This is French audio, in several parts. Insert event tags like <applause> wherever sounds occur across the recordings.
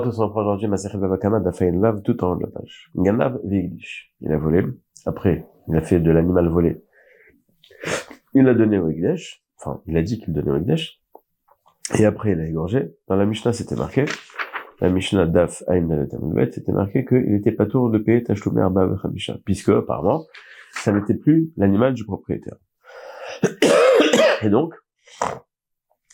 Alors, aujourd'hui, tout en haut la page. Ganav Vigdish. Il a volé. Après, il a fait de l'animal volé. Il l'a donné au Egdesh. Enfin, il a dit qu'il donnait au Egdesh. Et après, il a égorgé. Dans la Mishnah, c'était marqué. La Mishnah Daf Aïm c'était marqué qu'il était pas tour de payer Tashloumé Arba Puisque, apparemment, ça n'était plus l'animal du propriétaire. <coughs> Et donc,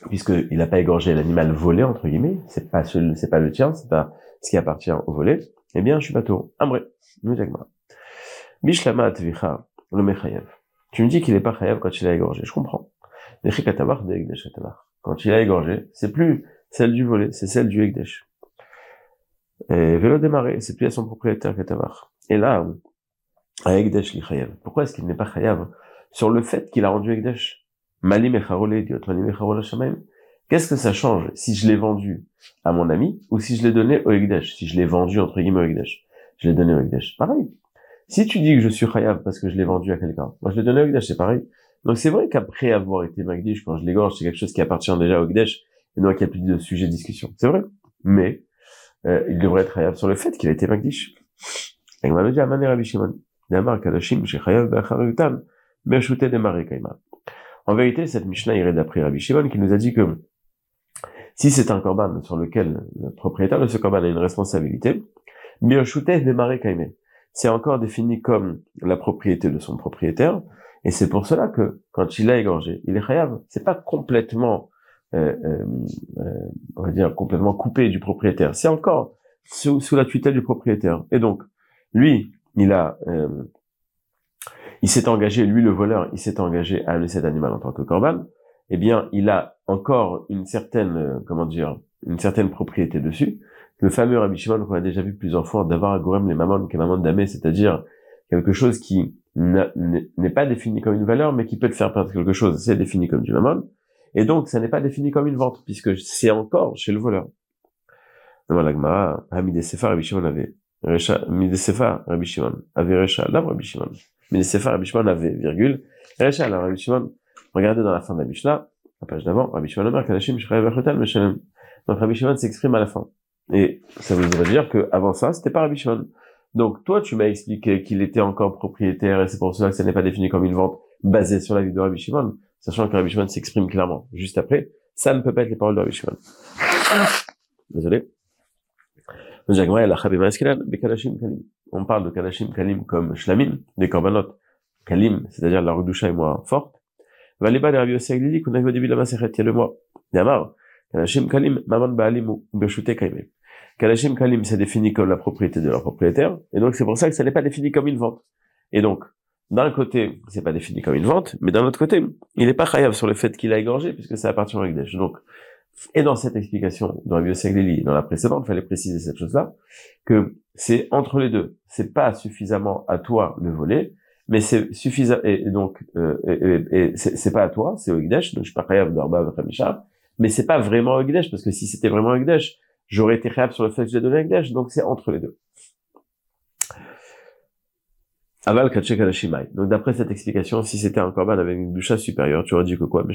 puisqu'il n'a pas égorgé l'animal volé, entre guillemets, c'est pas c'est pas le tien, c'est pas ce qui appartient au volé, eh bien, je suis pas tour. Ambré. Bishlama Atvicha, le Mechayev. Tu me dis qu'il est pas chayav quand il a égorgé. Je comprends. Quand il a égorgé, c'est plus celle du volé, c'est celle du Egdesh. Et vélo démarré, c'est plus à son propriétaire Katavar. Et là, à Egdesh li. Pourquoi est-ce qu'il n'est pas chayav sur le fait qu'il a rendu Egdesh Qu'est-ce que ça change si je l'ai vendu à mon ami ou si je l'ai donné au Egdesh Si je l'ai vendu entre guillemets au Egdesh. Je l'ai donné au Egdesh. Pareil. Si tu dis que je suis chayav parce que je l'ai vendu à quelqu'un, moi je l'ai donné au Gdesh, c'est pareil. Donc c'est vrai qu'après avoir été Magdish, quand je l'égorge, c'est quelque chose qui appartient déjà au Gdesh, et non qu'il n'y a plus de sujet de discussion. C'est vrai. Mais euh, il devrait être chayav sur le fait qu'il a été Magdish. En vérité, cette Mishnah irait d'après Rabbi Shimon qui nous a dit que si c'est un korban sur lequel le propriétaire de ce korban a une responsabilité, c'est encore défini comme la propriété de son propriétaire, et c'est pour cela que quand il a égorgé, il est khayab. C'est pas complètement, euh, euh, euh, on va dire complètement coupé du propriétaire. C'est encore sous, la tutelle du propriétaire. Et donc, lui, il a, euh, il s'est engagé, lui le voleur, il s'est engagé à amener cet animal en tant que corban. Eh bien, il a encore une certaine, euh, comment dire, une certaine propriété dessus le fameux Rabbi Shimon qu'on a déjà vu plusieurs fois, d'avoir à Gorem les mamans qui mamans d'amé, c'est-à-dire quelque chose qui n'est pas défini comme une valeur, mais qui peut te faire perdre quelque chose, c'est défini comme du mammon. Et donc, ça n'est pas défini comme une vente, puisque c'est encore chez le voleur. Hamid Sefa, Rabbi Shimon avait, Rabbi. Sefa, Rabbi Shimon avait, virgule, là, Rabbi Shimon, regardez dans la fin de la Mishnah, la page d'avant, Rabbi Shimon Omer, Kadashim, Shreya, Vechotel, Meshalem. Donc, Rabbi Shimon s'exprime à la fin. Et ça voudrait dire que avant ça, c'était pas Rabbi Shimon. Donc toi, tu m'as expliqué qu'il était encore propriétaire et c'est pour cela que ça n'est pas défini comme une vente basée sur la vie de Rabbi Shimon, sachant que Rabbi Shimon s'exprime clairement juste après. Ça ne peut pas être les paroles de Rabbi Shimon. Désolé. On parle de Kadashim Kalim comme Shlamim, des korbanot. Kalim, c'est-à-dire la redoucha est moins forte. Valiba de Rabbi Yossi qu'on a vu au début de la il y a le mois. Kalim, Maman Baalim ou Beshute Kaimem. Kalashim Kalim, c'est défini comme la propriété de leur propriétaire, et donc c'est pour ça que ça n'est pas défini comme une vente. Et donc, d'un côté, c'est pas défini comme une vente, mais d'un autre côté, il n'est pas chayav sur le fait qu'il a égorgé, puisque ça appartient au Ekdesh. Donc, et dans cette explication, dans la dans la précédente, il fallait préciser cette chose-là, que c'est entre les deux. C'est pas suffisamment à toi le voler, mais c'est suffisant, et, donc, euh, et, et, c'est pas à toi, c'est au Ekdesh, donc je suis pas d'Arba Vachamisha, mais c'est pas vraiment Egdesh, parce que si c'était vraiment Egdesh, j'aurais été réel sur le fait que j'ai donné Egdesh, donc c'est entre les deux. Aval Donc d'après cette explication, si c'était un korban avec une doucha supérieure, tu aurais dit que quoi?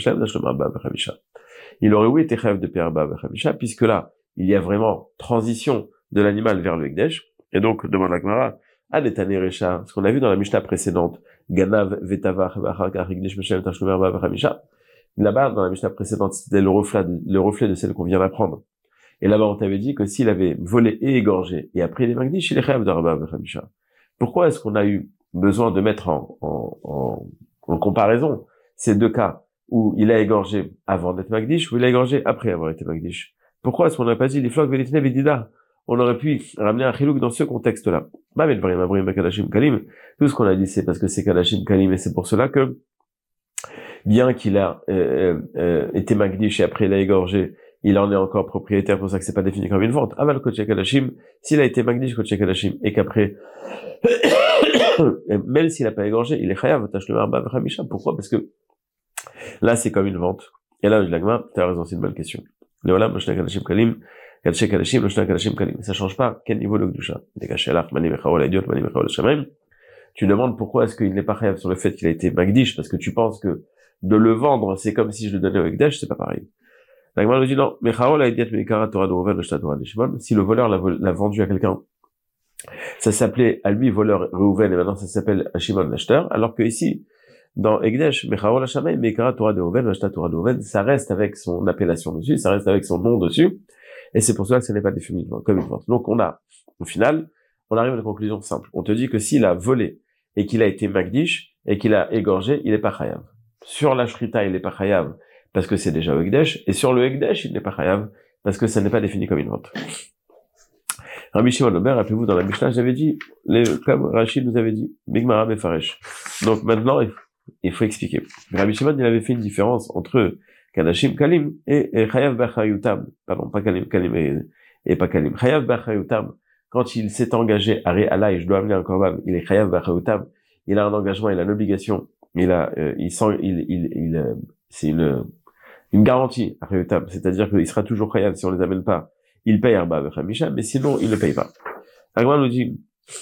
Il aurait oui été rêve de Perba puisque là, il y a vraiment transition de l'animal vers le Egdesh, et donc, demande la Gemara, Adetane Recha, ce qu'on a vu dans la Mishnah précédente, Ganav Bachamisha, Là-bas, dans la Mishnah précédente, c'était le reflet, le reflet de celle qu'on vient d'apprendre. Et là-bas, on t'avait dit que s'il avait volé et égorgé, et après il est magdish, il est de Rabba Pourquoi est-ce qu'on a eu besoin de mettre en, en, en, comparaison ces deux cas où il a égorgé avant d'être magdish ou il a égorgé après avoir été magdish Pourquoi est-ce qu'on n'a pas dit les flocs velitne vedida on aurait pu ramener un chilouk dans ce contexte-là. Tout ce qu'on a dit, c'est parce que c'est Kadashim Kalim, et c'est pour cela que bien qu'il a euh, euh, été magdish et après il a égorgé, il en est encore propriétaire, pour ça que c'est pas défini comme une vente. Aval Kalashim, s'il a été magdish Kalashim et qu'après, même s'il a pas égorgé, il est chayav, tâche le marba Pourquoi? Parce que là, c'est comme une vente. Et là, je l'agma, t'as raison, c'est une bonne question. Le voilà, Kalashim Kalim, Kalashim, Kalashim Kalim. Ça change pas quel niveau le Gdusha. Tu demandes pourquoi est-ce qu'il n'est pas chayav sur le fait qu'il a été magdish, parce que tu penses que de le vendre, c'est comme si je le donnais au Ekdesh, c'est pas pareil. La nous dit non, mais si le voleur l'a vendu à quelqu'un, ça s'appelait à lui voleur Reuven et maintenant ça s'appelle Shimon l'acheteur, alors que ici, dans Egdesh, Mecharo Lashamay, Mekara Torah de Reuven, Torah de Reuven, ça reste avec son appellation dessus, ça reste avec son nom dessus, et c'est pour cela que ce n'est pas défini comme une vente. Donc on a, au final, on arrive à une conclusion simple. On te dit que s'il a volé et qu'il a été Magdish et qu'il a égorgé, il est pas chayav. Sur la shrita, il est pas chayav parce que c'est déjà au Ekdesh, et sur le Ekdesh, il n'est pas chayav parce que ça n'est pas défini comme une vente. Rabbi Shimon Omer, rappelez-vous, dans la Mishnah, j'avais dit, les, comme Rachid nous avait dit, Migmara Mefaresh. Donc maintenant, il faut expliquer. Rabbi Shimon, il avait fait une différence entre Kadashim Kalim et, Chayav Bachayutam. Pardon, pas Kalim, Kalim et, et pas Kalim. Chayav Bachayutam, quand il s'est engagé à Allah et je dois amener un korban, il est Chayav Bachayutam, il a un engagement, il a une obligation, il a, euh, il sent, il, il, il, euh, c'est une, une garantie, c'est-à-dire qu'il sera toujours Chayav si on les amène pas. Il paye Arba avec Hamisha, mais sinon, il ne paye pas. Agma nous dit,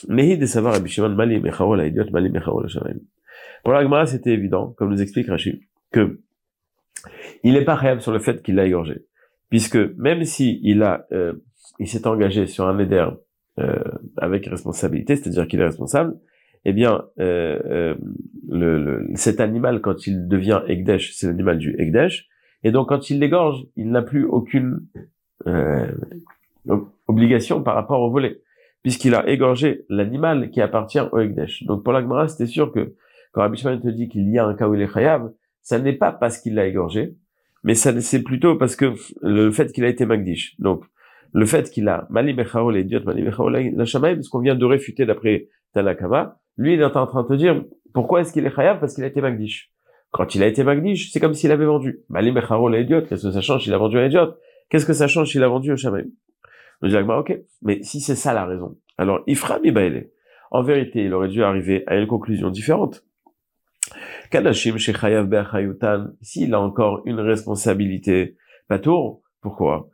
Nehi de savoir Rabbi Shimon Mali Mecharo la Mali Mecharo la. Pour l'Agma, c'était évident, comme nous explique Rachid, que il n'est pas Chayav sur le fait qu'il l'a égorgé. Puisque même si il a, euh, il s'est engagé sur un éder euh, avec responsabilité, c'est-à-dire qu'il est responsable, eh bien, euh, cet animal, quand il devient Egdesh, c'est l'animal du Egdesh, et donc quand il l'égorge, il n'a plus aucune euh, obligation par rapport au volet, puisqu'il a égorgé l'animal qui appartient au Egdesh. Donc pour l'Agmara, c'était sûr que quand Rabbi te dit qu'il y a un cas où il est chayav, ça n'est pas parce qu'il l'a égorgé, mais c'est plutôt parce que le fait qu'il a été magdish. Donc le fait qu'il a mali bechaol et idiot mali la shamaim, ce qu'on vient de réfuter d'après Tanakama, lui il est en train de te dire pourquoi est-ce qu'il est chayav parce qu'il a été magdish. Quand il a été magdish, c'est comme s'il avait vendu. Mali bechaol et idiot, qu'est-ce que ça change? S'il a vendu à idiot Qu'est-ce que ça change s'il a vendu au shamaim Je dis ok, mais si c'est ça la raison, alors Ifra mi En vérité, il aurait dû arriver à une conclusion différente. Kadashim Shechayav Be'achayutan, s'il a encore une responsabilité, tour, pourquoi?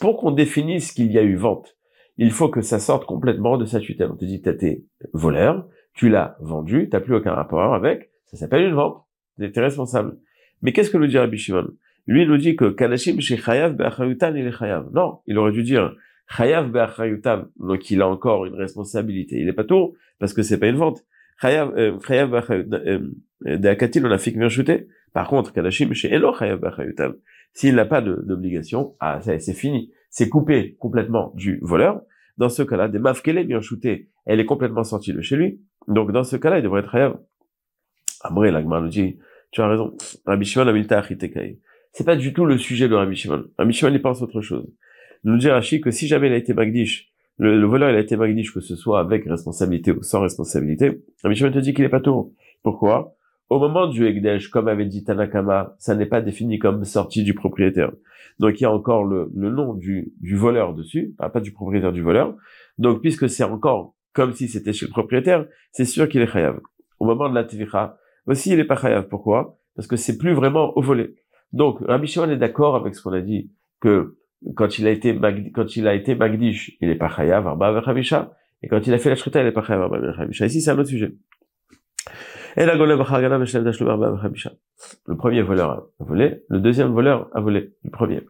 Pour qu'on définisse qu'il y a eu vente, il faut que ça sorte complètement de sa tutelle. On te dit, t'as été voleur, tu l'as vendu, t'as plus aucun rapport avec, ça s'appelle une vente, t'es responsable. Mais qu'est-ce que nous dit Rabbi Shimon? Lui, nous dit que Kadashim Shechayav Be'achayutan, il est chayav. Non, il aurait dû dire Chayav Be'achayutan, donc il a encore une responsabilité. Il est pas tour, parce que c'est pas une vente. Chayav, euh, chayav euh, akatil, on a fait que Par contre, kadashim chez Elo chayav S'il n'a pas d'obligation, ah, c'est fini. C'est coupé complètement du voleur. Dans ce cas-là, des mafkele bien shooté, elle est complètement sortie de chez lui. Donc, dans ce cas-là, il devrait être chayav. Après, l'agmar nous dit, tu as raison. Rabbi Shimon amilta achitekai. C'est pas du tout le sujet de Rabbi Shimon. Rabbi Shimon, il pense autre chose. Nous dit Rashi que si jamais il a été magdish, le, voleur il a été magnifique, que ce soit avec responsabilité ou sans responsabilité, Rabbi Shimon te dit qu'il est pas tout. Pourquoi? Au moment du Ekdesh, comme avait dit Tanakama, ça n'est pas défini comme sortie du propriétaire. Donc il y a encore le, nom du, du voleur dessus, pas du propriétaire du voleur. Donc puisque c'est encore comme si c'était chez le propriétaire, c'est sûr qu'il est chayav. Au moment de la tvicha, aussi il est pas chayav. Pourquoi? Parce que c'est plus vraiment au volet. Donc Rabbi Shimon est d'accord avec ce qu'on a dit que quand il a été quand il a été magdish, il est pas chayav arba et quand il a fait la shrita, il est pas chayav arba Ici, c'est un autre sujet. Et la Le premier voleur a volé, le deuxième voleur a volé, le premier.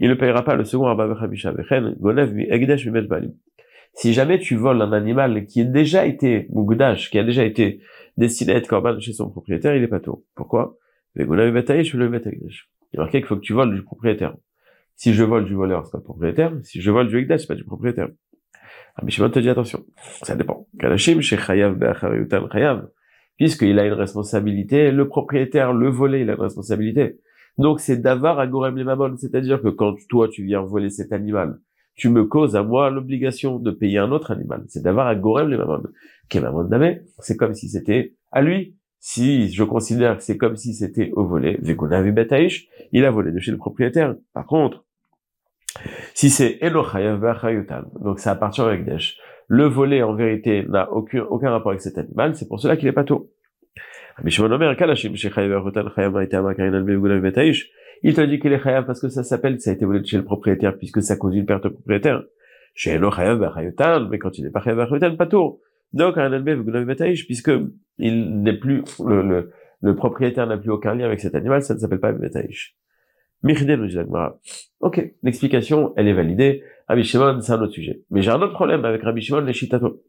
Il ne payera pas le second arba Si jamais tu voles un animal qui a déjà été mugdash, qui a déjà été destiné à être korban chez son propriétaire, il est pas tôt. Pourquoi? Il est marqué qu'il faut que tu voles du propriétaire. Si je vole du voleur, c'est pas propriétaire. Si je vole du Ekdash, c'est pas du propriétaire. Rabbi Shimon te dit attention, ça dépend. Kalashim chez Chayav Chayav, puisqu'il a une responsabilité, le propriétaire, le volé, il a une responsabilité. Donc c'est d'avar à Gorem les Mamon, c'est-à-dire que quand toi tu viens voler cet animal, tu me causes à moi l'obligation de payer un autre animal. C'est d'avoir à Gorem les Mamon. Mamon c'est comme si c'était à lui. Si je considère que c'est comme si c'était au volet, il a volé de chez le propriétaire. Par contre, si c'est donc ça appartient à Ekdesh, le volet en vérité n'a aucun, aucun rapport avec cet animal, c'est pour cela qu'il est pas tôt. Il te dit qu'il est chayav parce que ça s'appelle, ça a été volé de chez le propriétaire puisque ça cause une perte au propriétaire. Chez mais quand il n'est pas chayav pas tôt. Puisque il n'est plus, le, le, le propriétaire n'a plus aucun lien avec cet animal, ça ne s'appelle pas Betaïsh. Ok, l'explication, elle est validée. Rabbi Shimon, c'est un autre sujet. Mais j'ai un autre problème avec Rabbi Shimon, les Shitato.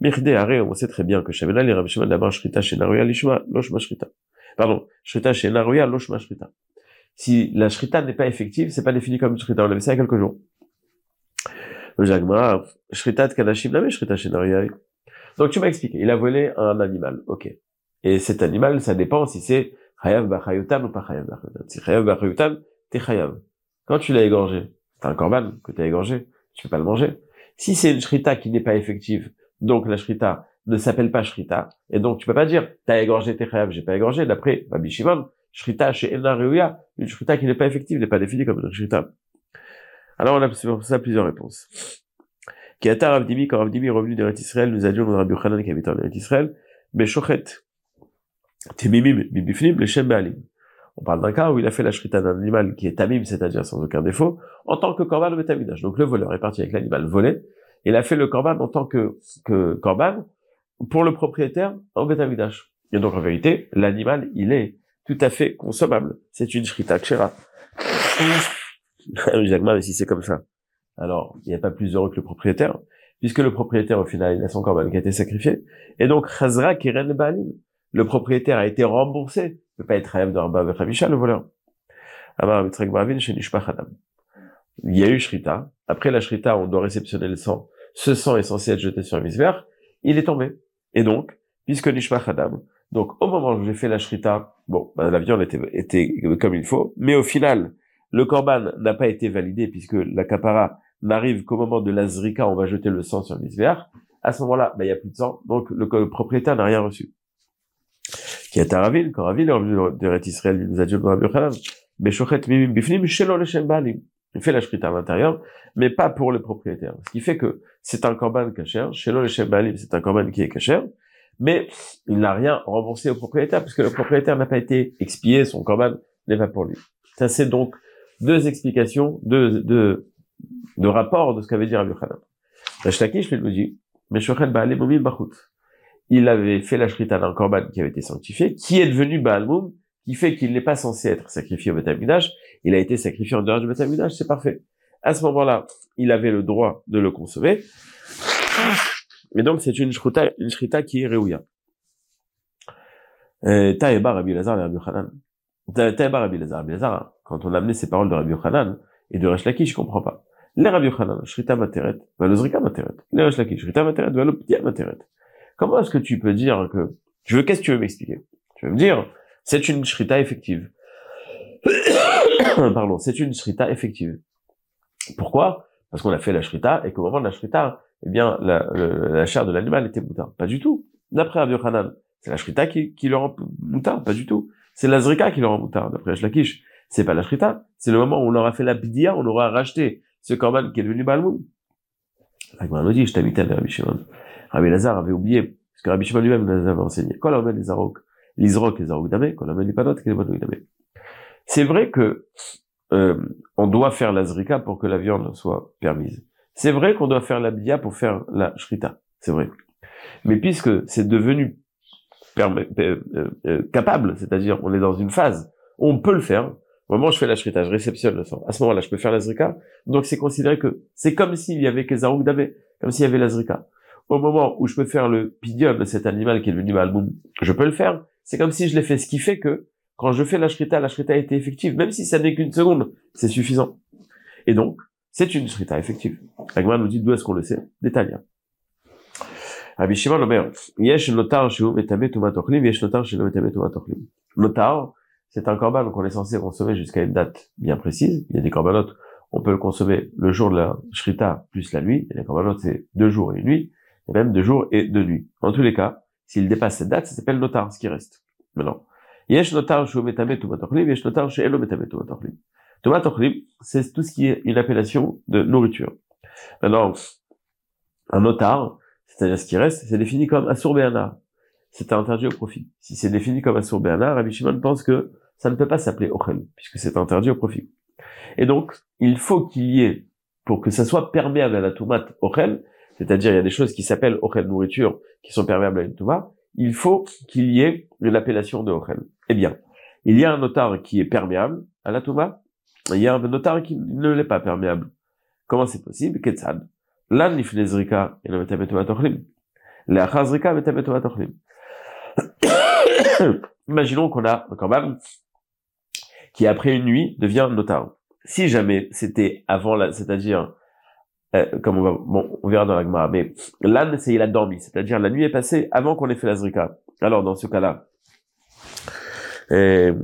Mirde, arrêt, on sait très bien que Shamena, les Rabbi Shimon, d'abord, Shrita, Shenaruya, Lishma, Loshma, Shrita. Pardon, Shrita, Shenaruya, Loshma, Shrita. Si la Shrita n'est pas effective, c'est pas défini comme Shrita. On avait ça il y a quelques jours. Le Jagma, Shrita, Kanashim, Name, Shrita, Shenaruya. Donc, tu m'as expliqué. Il a volé un animal. Ok. Et cet animal, ça dépend si c'est Chayav Bachayutan ou pas Chayav Bachayutan. Si Chayav Bachayutan, t'es Chayav. Quand tu l'as égorgé, c'est un korban que tu as égorgé, tu peux pas le manger. Si c'est une shrita qui n'est pas effective, donc la shrita ne s'appelle pas shrita, et donc tu peux pas dire, t'as égorgé tes chayav, j'ai pas égorgé, d'après Rabbi Shimon, shrita chez Reuya, une shrita qui n'est pas effective n'est pas définie comme une shrita. Alors on a pour ça plusieurs réponses. Qui a Ravdimi, quand Ravdimi est revenu d'Eretz Israël, nous a dit, on Rabbi Yochanan qui habite en Eretz Israël, mais Shochet, Temimim, Bibifnim, le Shem Baalim. On parle d'un cas où il a fait la shrita d'un animal qui est tamim, c'est-à-dire sans aucun défaut, en tant que korban de bétaminage. Donc le voleur est parti avec l'animal volé, il a fait le korban en tant que, que korban pour le propriétaire en bétaminage. Et donc en vérité, l'animal, il est tout à fait consommable. C'est une shrita kshera. <laughs> mais si c'est comme ça, alors il n'y a pas plus heureux que le propriétaire, puisque le propriétaire, au final, il a son korban qui a été sacrifié. Et donc, chazra kiren balim. Le propriétaire a été remboursé peut pas être rêve de Rabba le voleur. Il y a eu Shrita. Après la Shrita, on doit réceptionner le sang. Ce sang est censé être jeté sur un misver. Il est tombé. Et donc, puisque Nishpach Adam, donc au moment où j'ai fait la Shrita, bon, ben, la viande était, était comme il faut, mais au final, le korban n'a pas été validé puisque la kapara n'arrive qu'au moment de la zrika, on va jeter le sang sur le misver. À ce moment-là, ben, il n'y a plus de sang, donc le propriétaire n'a rien reçu qui est à Ravil, quand Ravil est revenu de Israël, il nous a dit, Mimim Bifnim. Il fait la shrita à l'intérieur, mais pas pour le propriétaire. Ce qui fait que c'est un korban kacher, Shelo Leshem Balim, c'est un korban qui est kacher, mais il n'a rien remboursé au propriétaire, puisque le propriétaire n'a pas été expié, son korban n'est pas pour lui. Ça, c'est donc deux explications, deux, deux, de rapports de ce qu'avait dit Rabbi Yochanan. Rashtakish, lui, dit, il avait fait la shrita d'un korban qui avait été sanctifié, qui est devenu Baalmoum, qui fait qu'il n'est pas censé être sacrifié au Betamigdash, il a été sacrifié en dehors du Betamigdash, c'est parfait. À ce moment-là, il avait le droit de le consommer. Mais donc, c'est une shrita, une shrita qui est réouya. Euh, Taïba Rabbi Lazar et Rabbi Yochanan. Taïba Rabbi Lazar, Rabbi Lazar, quand on a amené ces paroles de Rabbi Yochanan et de Resh Lakish, je comprends pas. Rabbi Yochanan, shrita materet, Lakish, shrita materet, valoptia materet. Comment est-ce que tu peux dire que, veux, qu'est-ce que tu veux m'expliquer? Tu veux me dire, c'est une shrita effective. <coughs> Pardon, c'est une shrita effective. Pourquoi? Parce qu'on a fait la shrita et qu'au moment de la shrita, eh bien, la, chair de l'animal était moutard. Pas du tout. D'après Rabbi Hanan, c'est la shrita qui, qui le rend moutard. Pas du tout. C'est la zrika qui le rend moutard. D'après Shlakish, c'est pas la shrita. C'est le moment où on aura fait la bidia, on aura racheté ce korban qui est devenu balmoum. nous dit, je t'invite à Rabbi Shimon. Rabbi Lazar avait oublié, parce que Rabbi Shimon lui-même nous avait enseigné. Quand on met les arok, l'isrok, les arok damé, quand on met les panot, les panot damé. C'est vrai que, euh, on doit faire la zrika pour que la viande soit permise. C'est vrai qu'on doit faire la bia pour faire la shrita. C'est vrai. Mais puisque c'est devenu euh, euh, euh, capable, c'est-à-dire on est dans une phase on peut le faire, au moment où je fais la shrita, je réceptionne le sang. À ce moment-là, je peux faire la zrika. Donc c'est considéré que c'est comme s'il y avait Kezaruk Dabé, comme s'il y avait la zrika au moment où je peux faire le pidium de cet animal qui est devenu malboum, je peux le faire. C'est comme si je l'ai fait. Ce qui fait que, quand je fais la shrita, la shrita a été effective. Même si ça n'est qu'une seconde, c'est suffisant. Et donc, c'est une shrita effective. Agma nous dit d'où est-ce qu'on le sait? Omer, yesh notar yesh notar. Notar, c'est un corban qu'on est censé consommer jusqu'à une date bien précise. Il y a des corbanotes, on peut le consommer le jour de la shrita plus la nuit. A des corbanotes, c'est deux jours et une nuit et même de jour et de nuit. En tous les cas, s'il dépasse cette date, ça s'appelle notar, ce qui reste. Maintenant, yesh notar shu metame tumatochlim, yesh notar shu elo metame tumatochlim. Tumatochlim, c'est tout ce qui est une appellation de nourriture. Maintenant, un notar, c'est-à-dire ce qui reste, c'est défini comme asur C'est interdit au profit. Si c'est défini comme asur be'ana, Rabbi Shimon pense que ça ne peut pas s'appeler ochel, puisque c'est interdit au profit. Et donc, il faut qu'il y ait, pour que ça soit perméable à la tomate ochel, c'est-à-dire il y a des choses qui s'appellent ochel nourriture, qui sont perméables à une touma, il faut qu'il y ait une appellation de ochel. Eh bien, il y a un notar qui est perméable à la Touma, il y a un notar qui ne l'est pas perméable. Comment c'est possible? Ketzad. Lan et le <coughs> Imaginons qu'on a un corban qui après une nuit devient notar. Si jamais c'était avant la, c'est-à-dire, euh, comme on va, bon, on verra dans la Gemara, mais l'âne, c'est il a dormi, c'est-à-dire la nuit est passée avant qu'on ait fait la zrika. Alors dans ce cas-là, euh,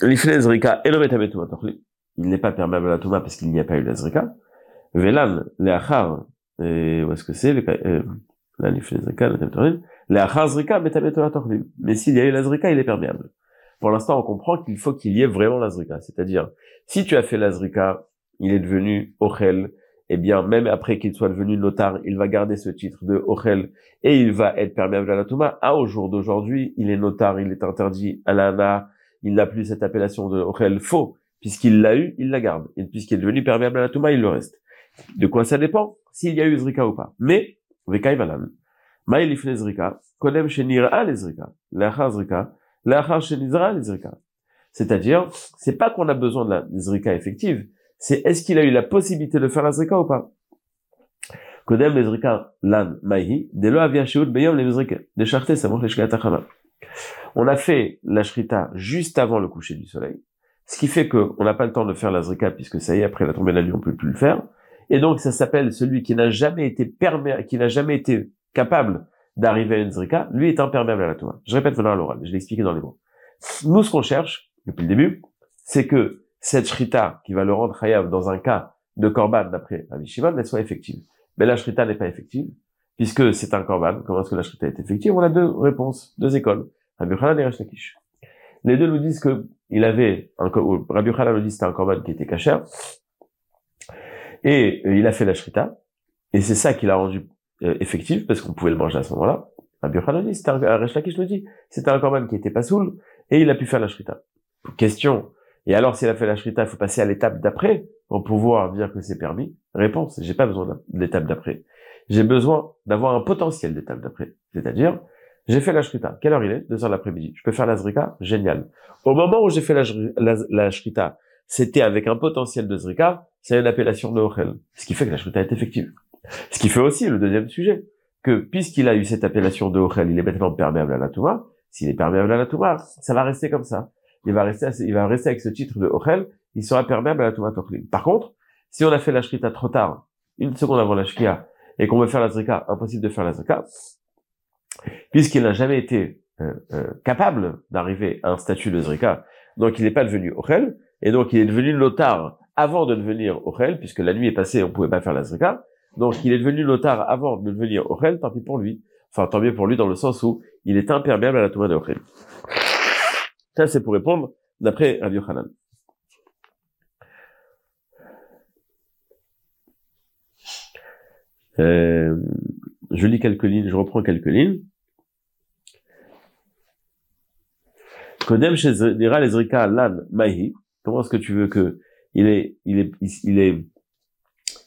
l'ifne et le il n'est pas perméable à la Touma parce qu'il n'y a pas eu la Zrika. Velan, leachar, où est-ce que c'est, euh, là, les Zrika, Zrika, Mais s'il y a eu la Zrika, il est perméable. Pour l'instant, on comprend qu'il faut qu'il y ait vraiment la Zrika. C'est-à-dire, si tu as fait la Zrika, il est devenu Ochel, eh bien, même après qu'il soit devenu notar, il va garder ce titre de Ochel et il va être perméable à la Touma. À au jour d'aujourd'hui, il est notar, il est interdit à l'ana, il n'a plus cette appellation de Ochel faux Puisqu'il l'a eu, il la garde. Et puisqu'il est devenu perméable à la Touma, il le reste. De quoi ça dépend S'il y a eu Zrika ou pas. Mais, Vekai C'est-à-dire, c'est pas qu'on a besoin de la Zrika effective, c'est est-ce qu'il a eu la possibilité de faire la Zrika ou pas Kodem lan maïhi, avia sheut beyom les Zrika, de charté ça les On a fait la Shrita juste avant le coucher du soleil. Ce qui fait qu'on n'a pas le temps de faire la zrika puisque ça y est, après la tombée de la nuit, on peut plus le faire. Et donc, ça s'appelle celui qui n'a jamais été permis, qui n'a jamais été capable d'arriver à une zrika, lui est imperméable à la Torah. Je répète maintenant à l'oral, je l'ai expliqué dans les mots. Nous, ce qu'on cherche, depuis le début, c'est que cette shrita qui va le rendre chayav dans un cas de korban d'après Rabbi Shimon, elle soit effective. Mais la shrita n'est pas effective, puisque c'est un korban. Comment est-ce que la shrita est effective? On a deux réponses, deux écoles. Rabbi Hanan et Lakish. Les deux nous disent que il avait un, Rabbi Yochanan nous dit c'était un korban qui était cachère. Et euh, il a fait la shrita. Et c'est ça qui l'a rendu euh, effectif, parce qu'on pouvait le manger à ce moment-là. Rabbi Yochanan c'était un, Resh Lakish le dit, c'était un korban qui était pas saoul, et il a pu faire la shrita. Question. Et alors, s'il a fait la shrita, il faut passer à l'étape d'après, pour pouvoir dire que c'est permis? Réponse, j'ai pas besoin de l'étape d'après. J'ai besoin d'avoir un potentiel d'étape d'après. C'est-à-dire, j'ai fait la shrita. Quelle heure il est? Deux heures l'après-midi. Je peux faire la zrika? Génial. Au moment où j'ai fait la, la, shrita, c'était avec un potentiel de zrika, c'est une appellation de ochel. Ce qui fait que la shrita est effective. Ce qui fait aussi le deuxième sujet, que puisqu'il a eu cette appellation de ochel, il est maintenant perméable à la Touma. S'il est perméable à la Touma, ça va rester comme ça. Il va rester, il va rester avec ce titre de ochel, il sera perméable à la Touma Tochlim. Par contre, si on a fait la shrita trop tard, une seconde avant la shkia, et qu'on veut faire la zrika, impossible de faire la zrika, puisqu'il n'a jamais été euh, euh, capable d'arriver à un statut de Zrika, donc il n'est pas devenu Ochel, et donc il est devenu notar avant de devenir Ochel, puisque la nuit est passée, on ne pouvait pas faire la Zrika, donc il est devenu notar avant de devenir Ochel, tant pis pour lui. Enfin, tant mieux pour lui dans le sens où il est imperméable à la Torah de. Ça, c'est pour répondre d'après Rabbi Yochanan. Euh, je lis quelques lignes, je reprends quelques lignes. Kodem dira les Zrika lan mahi. Comment est-ce que tu veux que il est, il est, il est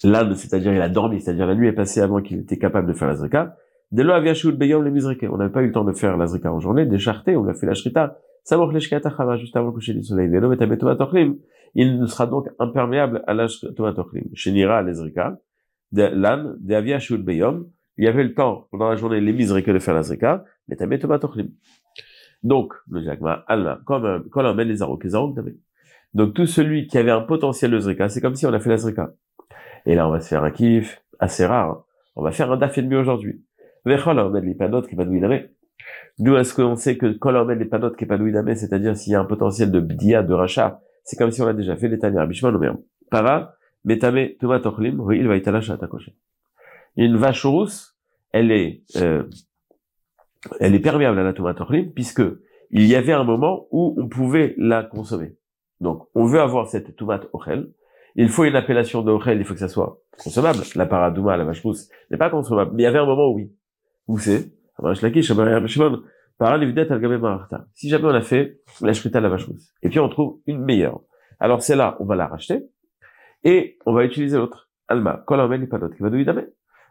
l'âne, c'est-à-dire il a dormi, c'est-à-dire la nuit est passée avant qu'il était capable de faire la zrika. Dès avia beyom le On n'avait pas eu le temps de faire la zrika en journée, décharté, on a fait la shrita. Samoch leshkata juste avant le coucher du soleil. Velo Il ne sera donc imperméable à la tochlim. Shenira les zrika. L'âne, de beyom. Il y avait le temps, pendant la journée, les misrika de faire la zrika. Mais. Donc, le Jacma, Allah, comme quand on les Zarok, les Zarok Donc, tout celui qui avait un potentiel de c'est comme si on a fait la Zrika. Et là, on va se faire un kiff assez rare. Hein. On va faire un daf et aujourd'hui. D'où est-ce qu'on sait que les panotes qui est c'est-à-dire s'il y a un potentiel de bdia, de rachat, c'est comme si on l'a déjà fait, tanières, bishman ou Para, metame, tuma tochlim, il va Une vache rousse, elle est, euh, elle est perméable à la tomate orlim puisque il y avait un moment où on pouvait la consommer. Donc, on veut avoir cette tomate ochel. Il faut une appellation de il faut que ça soit consommable. La paradouma, la vache rousse, n'est pas consommable. Mais il y avait un moment où oui. Où c'est? Si jamais on a fait la shrita la vache rousse, et puis on trouve une meilleure. Alors c'est là, on va la racheter, et on va utiliser l'autre. Alma, kolamen qui va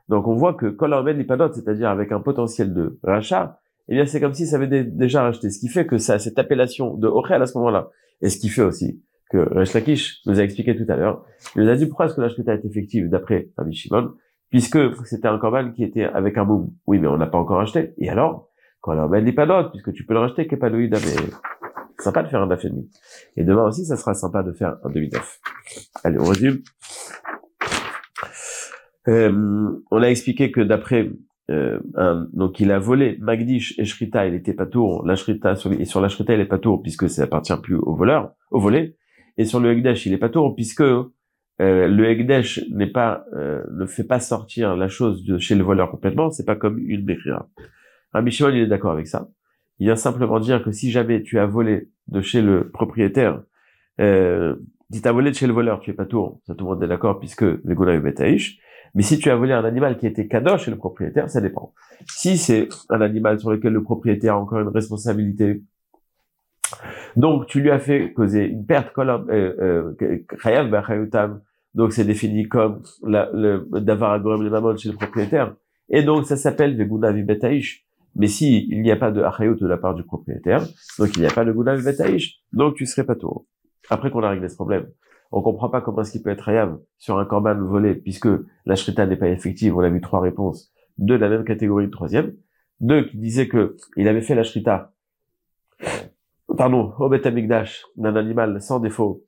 donc on voit que Kolamed Lipadot, c'est-à-dire avec un potentiel de rachat, eh bien c'est comme si ça avait déjà racheté. Ce qui fait que ça, cette appellation de à ce moment-là, Et ce qui fait aussi que Resh Lakish nous a expliqué tout à l'heure, il nous a dit pourquoi est-ce que la shrita est effective d'après Rabbi Shimon, puisque c'était un korban qui était avec un boum. Oui, mais on n'a pas encore acheté. Et alors, quand on pas d'autre, puisque tu peux le racheter, qu'épanoïda, mais sympa de faire un neuf et demi. Et demain aussi, ça sera sympa de faire un demi-neuf. Allez, on résume. Euh, on a expliqué que d'après euh, donc il a volé Magdish et Shrita, il était pas tour. La Shrita sur, et sur la Shrita, il est pas tour puisque ça appartient plus au voleur, au volé. Et sur le Hegdesh, il est pas tour puisque euh, le Hegdesh n'est pas euh, ne fait pas sortir la chose de chez le voleur complètement. C'est pas comme une Bechira. Rabbi Shimon, il est d'accord avec ça. Il vient simplement dire que si jamais tu as volé de chez le propriétaire, euh, si tu as volé de chez le voleur, tu es pas tour. Ça tout le monde est d'accord puisque le Gouna Betaïch. Mais si tu as volé un animal qui était cadeau chez le propriétaire, ça dépend. Si c'est un animal sur lequel le propriétaire a encore une responsabilité, donc tu lui as fait causer une perte euh, euh, donc c'est défini comme la, le d'avoir le mamon chez le propriétaire. Et donc ça s'appelle Veguna Vibetaïch. Mais si il n'y a pas de achayut de la part du propriétaire, donc il n'y a pas de Guna Vibetaïch, donc tu serais pas tour. Après qu'on a réglé ce problème, on comprend pas comment est-ce qu'il peut être hayab sur un korban volé, puisque la shrita n'est pas effective. On a vu trois réponses. Deux de la même catégorie, de troisième. Deux qui disaient que il avait fait la shrita, pardon, au Betamikdash, d'un animal sans défaut,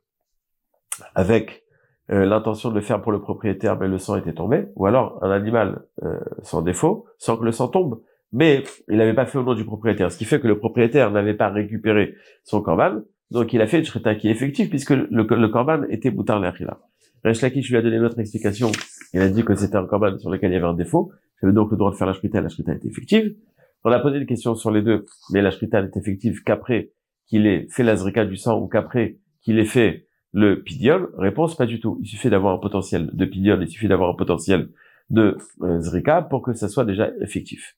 avec euh, l'intention de le faire pour le propriétaire, mais le sang était tombé, ou alors un animal euh, sans défaut, sans que le sang tombe, mais il n'avait pas fait au nom du propriétaire, ce qui fait que le propriétaire n'avait pas récupéré son korban, donc il a fait une qui est effective puisque le, le korban était boutar l'achila. Resh Lakish lui a donné une autre explication. Il a dit que c'était un korban sur lequel il y avait un défaut. J'avais donc le droit de faire la shrita, la shrita était effective. On a posé une question sur les deux, mais la shrita n'est effective qu'après qu'il ait fait la zrika du sang ou qu'après qu'il ait fait le pidion. Réponse, pas du tout. Il suffit d'avoir un potentiel de pidion, il suffit d'avoir un potentiel de euh, zrika pour que ça soit déjà effectif.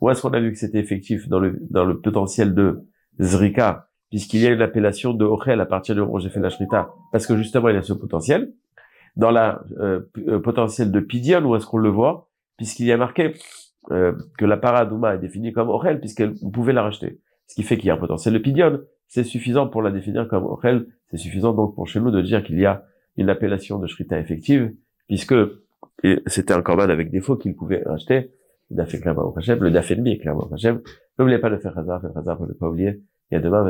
Où est-ce qu'on a vu que c'était effectif dans le, dans le potentiel de zrika? Puisqu'il y a une appellation de Ochel à partir du où j'ai fait la Shrita, parce que justement il a ce potentiel. Dans la euh, euh, potentiel de Pidion, où est-ce qu'on le voit? Puisqu'il y a marqué euh, que la paradouma est définie comme Ochel, puisqu'elle pouvait la racheter. Ce qui fait qu'il y a un potentiel de c'est suffisant pour la définir comme Ochel, c'est suffisant donc pour chez nous de dire qu'il y a une appellation de Shrita effective, puisque c'était un corban avec défaut qu'il pouvait racheter, le daf est clairement au le daf ennemi est clairement au N'oubliez pas de faire hasard, faire hasard pour ne pas oublier, et à demain,